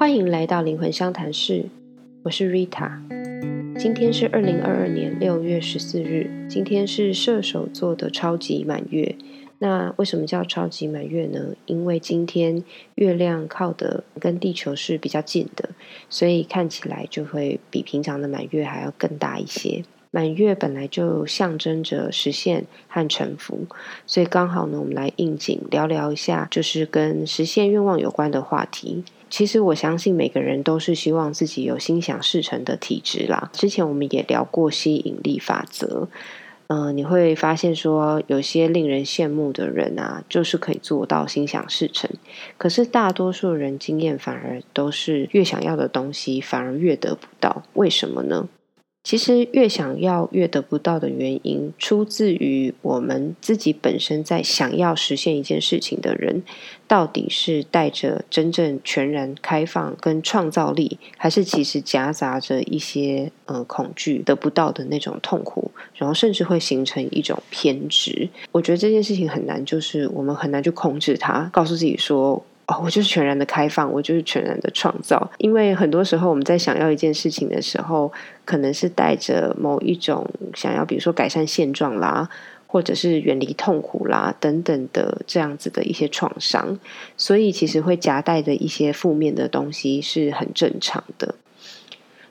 欢迎来到灵魂相谈室，我是 Rita。今天是二零二二年六月十四日，今天是射手座的超级满月。那为什么叫超级满月呢？因为今天月亮靠的跟地球是比较近的，所以看起来就会比平常的满月还要更大一些。满月本来就象征着实现和臣服，所以刚好呢，我们来应景聊聊一下，就是跟实现愿望有关的话题。其实我相信每个人都是希望自己有心想事成的体质啦。之前我们也聊过吸引力法则，嗯，你会发现说，有些令人羡慕的人啊，就是可以做到心想事成。可是大多数人经验反而都是越想要的东西，反而越得不到。为什么呢？其实越想要越得不到的原因，出自于我们自己本身在想要实现一件事情的人，到底是带着真正全然开放跟创造力，还是其实夹杂着一些呃恐惧得不到的那种痛苦，然后甚至会形成一种偏执。我觉得这件事情很难，就是我们很难去控制它，告诉自己说。我就是全然的开放，我就是全然的创造。因为很多时候我们在想要一件事情的时候，可能是带着某一种想要，比如说改善现状啦，或者是远离痛苦啦等等的这样子的一些创伤，所以其实会夹带着一些负面的东西是很正常的。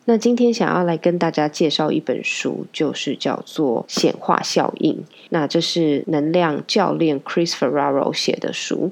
那今天想要来跟大家介绍一本书，就是叫做《显化效应》。那这是能量教练 Chris Ferraro 写的书。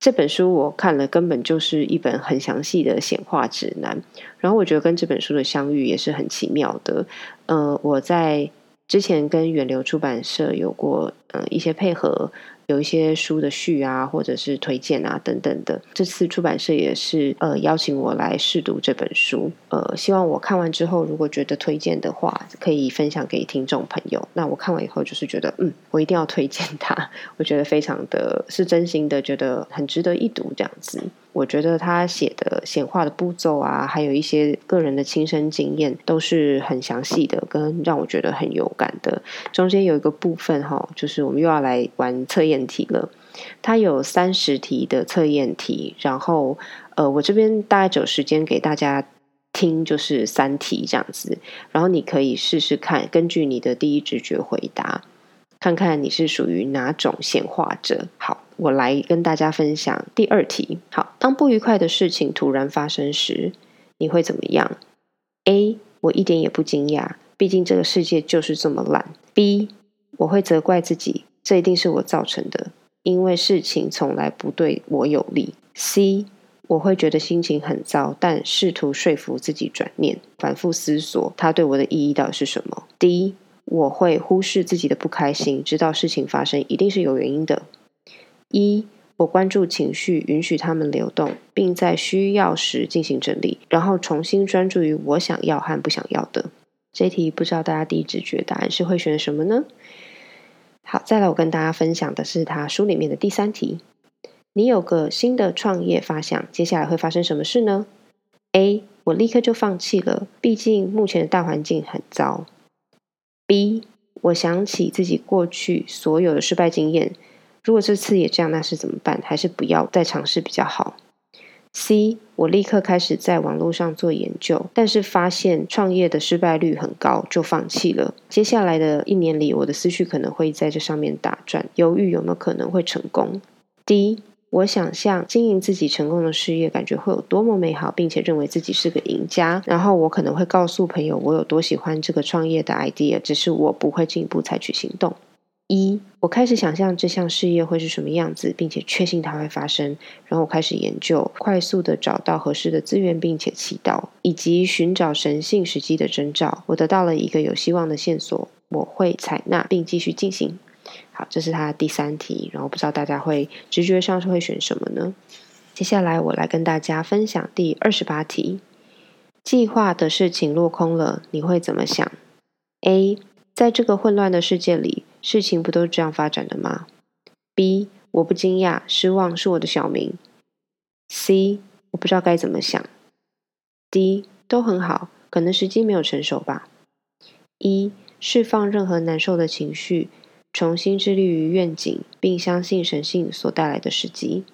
这本书我看了，根本就是一本很详细的显化指南。然后我觉得跟这本书的相遇也是很奇妙的。呃，我在之前跟远流出版社有过呃一些配合。有一些书的序啊，或者是推荐啊等等的。这次出版社也是呃邀请我来试读这本书，呃，希望我看完之后，如果觉得推荐的话，可以分享给听众朋友。那我看完以后，就是觉得嗯，我一定要推荐它，我觉得非常的是真心的，觉得很值得一读这样子。我觉得他写的显化的步骤啊，还有一些个人的亲身经验，都是很详细的，跟让我觉得很有感的。中间有一个部分哈，就是我们又要来玩测验题了。它有三十题的测验题，然后呃，我这边大概有时间给大家听，就是三题这样子。然后你可以试试看，根据你的第一直觉回答，看看你是属于哪种显化者。好。我来跟大家分享第二题。好，当不愉快的事情突然发生时，你会怎么样？A. 我一点也不惊讶，毕竟这个世界就是这么烂。B. 我会责怪自己，这一定是我造成的，因为事情从来不对我有利。C. 我会觉得心情很糟，但试图说服自己转念，反复思索它对我的意义到底是什么。D. 我会忽视自己的不开心，知道事情发生一定是有原因的。一，我关注情绪，允许他们流动，并在需要时进行整理，然后重新专注于我想要和不想要的。这题不知道大家第一直觉答案是会选什么呢？好，再来我跟大家分享的是他书里面的第三题：你有个新的创业发想，接下来会发生什么事呢？A，我立刻就放弃了，毕竟目前的大环境很糟。B，我想起自己过去所有的失败经验。如果这次也这样，那是怎么办？还是不要再尝试比较好？C，我立刻开始在网络上做研究，但是发现创业的失败率很高，就放弃了。接下来的一年里，我的思绪可能会在这上面打转，犹豫有没有可能会成功。D，我想象经营自己成功的事业，感觉会有多么美好，并且认为自己是个赢家。然后我可能会告诉朋友，我有多喜欢这个创业的 idea，只是我不会进一步采取行动。一，我开始想象这项事业会是什么样子，并且确信它会发生。然后我开始研究，快速的找到合适的资源，并且祈祷，以及寻找神性时机的征兆。我得到了一个有希望的线索，我会采纳并继续进行。好，这是他第三题。然后不知道大家会直觉上是会选什么呢？接下来我来跟大家分享第二十八题：计划的事情落空了，你会怎么想？A，在这个混乱的世界里。事情不都是这样发展的吗？B，我不惊讶，失望是我的小名。C，我不知道该怎么想。D，都很好，可能时机没有成熟吧。一，释放任何难受的情绪，重新致力于愿景，并相信神性所带来的时机。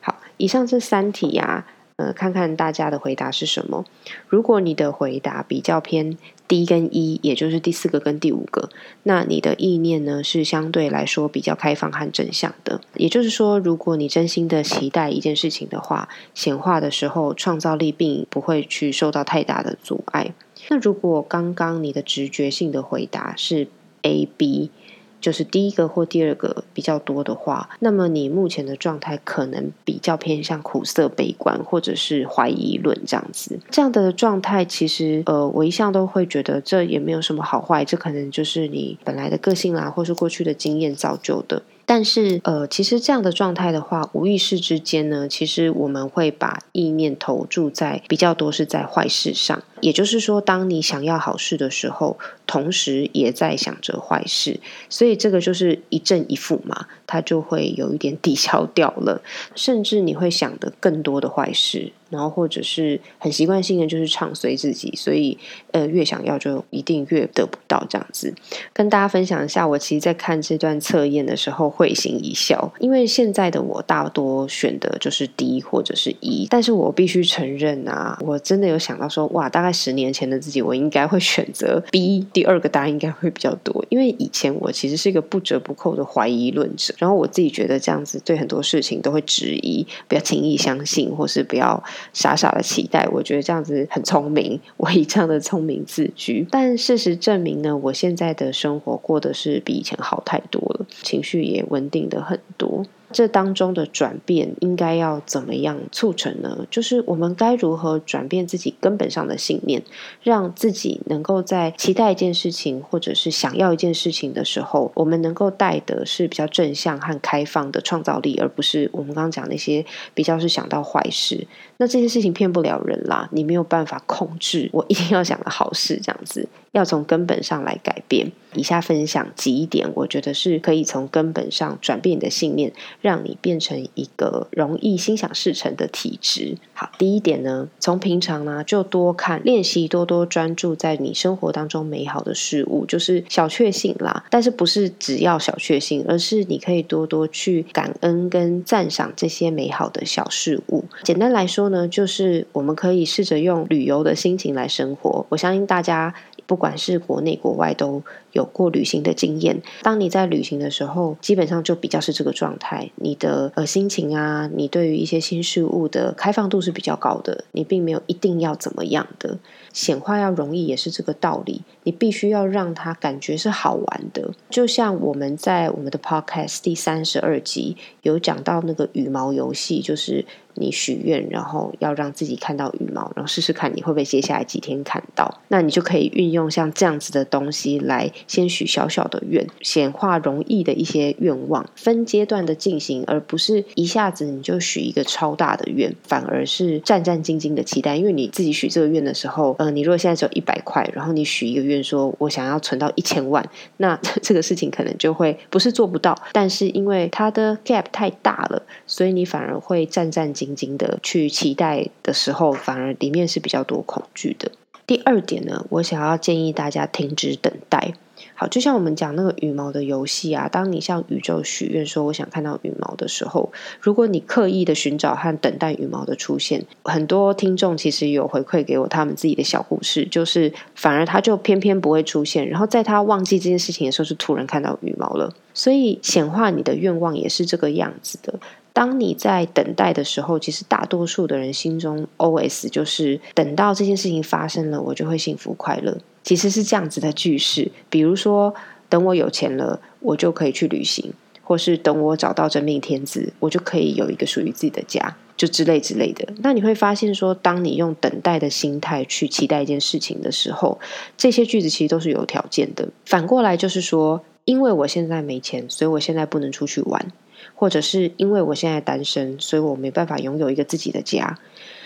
好，以上这三题呀。呃，看看大家的回答是什么。如果你的回答比较偏 D 跟 E，也就是第四个跟第五个，那你的意念呢是相对来说比较开放和正向的。也就是说，如果你真心的期待一件事情的话，显化的时候创造力并不会去受到太大的阻碍。那如果刚刚你的直觉性的回答是 A、B。就是第一个或第二个比较多的话，那么你目前的状态可能比较偏向苦涩、悲观，或者是怀疑论这样子。这样的状态，其实呃，我一向都会觉得这也没有什么好坏，这可能就是你本来的个性啦，或是过去的经验造就的。但是，呃，其实这样的状态的话，无意识之间呢，其实我们会把意念投注在比较多是在坏事上。也就是说，当你想要好事的时候，同时也在想着坏事，所以这个就是一正一负嘛，它就会有一点抵消掉了，甚至你会想的更多的坏事。然后或者是很习惯性的就是唱随自己，所以呃越想要就一定越得不到这样子。跟大家分享一下，我其实，在看这段测验的时候会心一笑，因为现在的我大多选的就是 D 或者是 E，但是我必须承认啊，我真的有想到说，哇，大概十年前的自己，我应该会选择 B，第二个答案应该会比较多，因为以前我其实是一个不折不扣的怀疑论者，然后我自己觉得这样子对很多事情都会质疑，不要轻易相信，或是不要。傻傻的期待，我觉得这样子很聪明，我以这样的聪明自居。但事实证明呢，我现在的生活过得是比以前好太多了，情绪也稳定的很多。这当中的转变应该要怎么样促成呢？就是我们该如何转变自己根本上的信念，让自己能够在期待一件事情或者是想要一件事情的时候，我们能够带的是比较正向和开放的创造力，而不是我们刚刚讲那些比较是想到坏事。那这些事情骗不了人啦，你没有办法控制。我一定要想的好事，这样子要从根本上来改变。以下分享几点，我觉得是可以从根本上转变你的信念，让你变成一个容易心想事成的体质。好，第一点呢，从平常呢就多看、练习，多多专注在你生活当中美好的事物，就是小确幸啦。但是不是只要小确幸，而是你可以多多去感恩跟赞赏这些美好的小事物。简单来说呢，就是我们可以试着用旅游的心情来生活。我相信大家。不管是国内国外都有过旅行的经验。当你在旅行的时候，基本上就比较是这个状态。你的呃心情啊，你对于一些新事物的开放度是比较高的。你并没有一定要怎么样的显化要容易，也是这个道理。你必须要让它感觉是好玩的。就像我们在我们的 Podcast 第三十二集有讲到那个羽毛游戏，就是。你许愿，然后要让自己看到羽毛，然后试试看你会不会接下来几天看到。那你就可以运用像这样子的东西来先许小小的愿，显化容易的一些愿望，分阶段的进行，而不是一下子你就许一个超大的愿，反而是战战兢兢的期待。因为你自己许这个愿的时候，呃，你如果现在只有一百块，然后你许一个愿说我想要存到一千万，那 这个事情可能就会不是做不到，但是因为它的 gap 太大了，所以你反而会战战。兢兢的去期待的时候，反而里面是比较多恐惧的。第二点呢，我想要建议大家停止等待。好，就像我们讲那个羽毛的游戏啊，当你向宇宙许愿说我想看到羽毛的时候，如果你刻意的寻找和等待羽毛的出现，很多听众其实有回馈给我他们自己的小故事，就是反而他就偏偏不会出现，然后在他忘记这件事情的时候，就突然看到羽毛了。所以显化你的愿望也是这个样子的。当你在等待的时候，其实大多数的人心中 OS 就是等到这件事情发生了，我就会幸福快乐。其实是这样子的句式，比如说，等我有钱了，我就可以去旅行；或是等我找到真命天子，我就可以有一个属于自己的家，就之类之类的。那你会发现，说当你用等待的心态去期待一件事情的时候，这些句子其实都是有条件的。反过来就是说，因为我现在没钱，所以我现在不能出去玩。或者是因为我现在单身，所以我没办法拥有一个自己的家。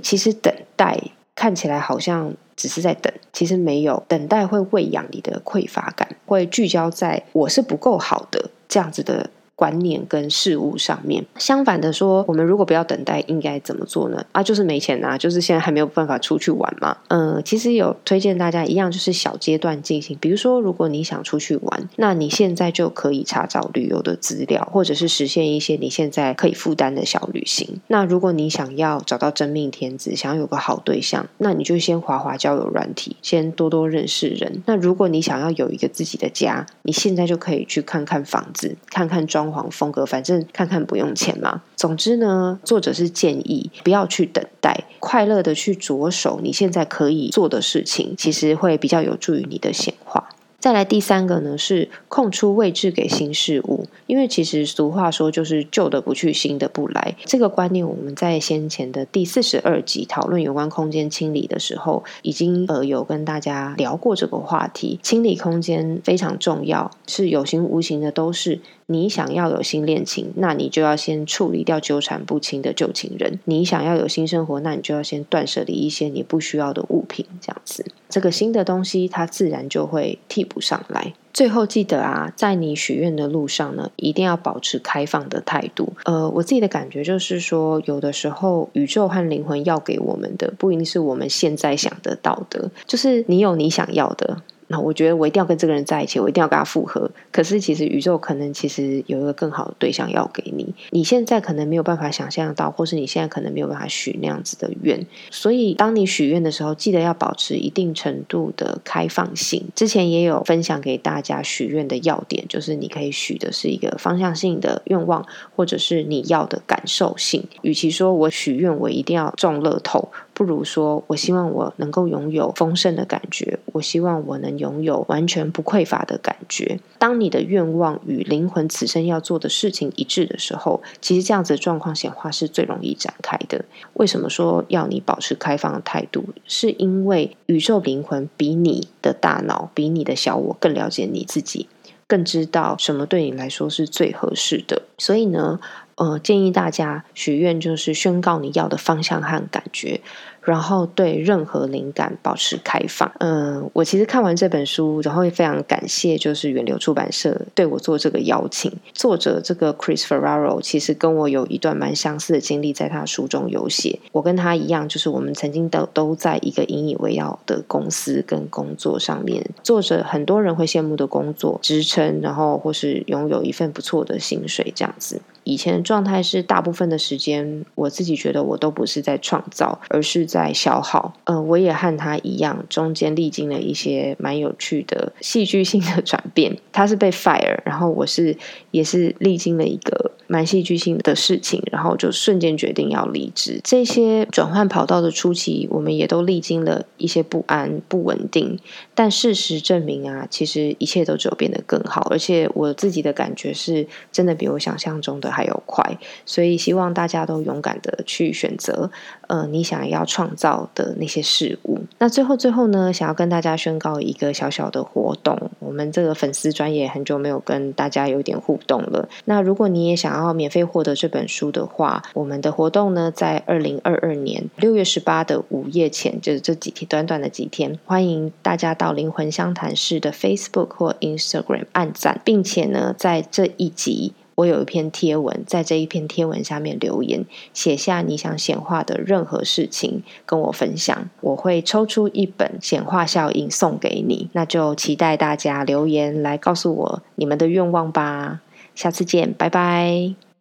其实等待看起来好像只是在等，其实没有。等待会喂养你的匮乏感，会聚焦在我是不够好的这样子的观念跟事物上面。相反的说，我们如果不要等待，应该怎么做呢？啊，就是没钱啊，就是现在还没有办法出去玩嘛。嗯，其实有推荐大家一样，就是小阶段进行。比如说，如果你想出去玩，那你现在就可以查找旅游的资料，或者是实现一些你现在可以负担的小旅行。那如果你想要找到真命天子，想要有个好对象，那你就先滑滑交友软体，先多多认识人。那如果你想要有一个自己的家，你现在就可以去看看房子，看看装装潢风格，反正看看不用钱嘛。总之呢，作者是建议不要去等待，快乐的去着手你现在可以做的事情，其实会比较有助于你的显化。再来第三个呢，是空出位置给新事物，因为其实俗话说就是旧的不去，新的不来。这个观念我们在先前的第四十二集讨论有关空间清理的时候，已经呃有跟大家聊过这个话题。清理空间非常重要，是有形无形的都是。你想要有新恋情，那你就要先处理掉纠缠不清的旧情人；你想要有新生活，那你就要先断舍离一些你不需要的物品。这样子，这个新的东西它自然就会替补上来。最后记得啊，在你许愿的路上呢，一定要保持开放的态度。呃，我自己的感觉就是说，有的时候宇宙和灵魂要给我们的，不一定是我们现在想得到的，就是你有你想要的。那我觉得我一定要跟这个人在一起，我一定要跟他复合。可是其实宇宙可能其实有一个更好的对象要给你，你现在可能没有办法想象到，或是你现在可能没有办法许那样子的愿。所以当你许愿的时候，记得要保持一定程度的开放性。之前也有分享给大家许愿的要点，就是你可以许的是一个方向性的愿望，或者是你要的感受性。与其说我许愿我一定要中乐透。不如说，我希望我能够拥有丰盛的感觉，我希望我能拥有完全不匮乏的感觉。当你的愿望与灵魂此生要做的事情一致的时候，其实这样子的状况显化是最容易展开的。为什么说要你保持开放的态度？是因为宇宙灵魂比你的大脑、比你的小我更了解你自己，更知道什么对你来说是最合适的。所以呢？呃，建议大家许愿就是宣告你要的方向和感觉，然后对任何灵感保持开放。嗯，我其实看完这本书，然后也非常感谢就是远流出版社对我做这个邀请。作者这个 Chris Ferraro 其实跟我有一段蛮相似的经历，在他书中有写。我跟他一样，就是我们曾经都都在一个引以为傲的公司跟工作上面，做着很多人会羡慕的工作支撑，然后或是拥有一份不错的薪水这样子。以前的状态是，大部分的时间，我自己觉得我都不是在创造，而是在消耗。嗯，我也和他一样，中间历经了一些蛮有趣的戏剧性的转变。他是被 fire，然后我是也是历经了一个。蛮戏剧性的事情，然后就瞬间决定要离职。这些转换跑道的初期，我们也都历经了一些不安、不稳定。但事实证明啊，其实一切都只有变得更好。而且我自己的感觉是，真的比我想象中的还有快。所以希望大家都勇敢的去选择，呃，你想要创造的那些事物。那最后最后呢，想要跟大家宣告一个小小的活动。我们这个粉丝专业很久没有跟大家有点互动了。那如果你也想要免费获得这本书的话，我们的活动呢，在二零二二年六月十八的午夜前，就是这几天短短的几天，欢迎大家到灵魂相谈室的 Facebook 或 Instagram 按赞，并且呢，在这一集。我有一篇贴文，在这一篇贴文下面留言，写下你想显化的任何事情，跟我分享，我会抽出一本显化效应送给你。那就期待大家留言来告诉我你们的愿望吧。下次见，拜拜。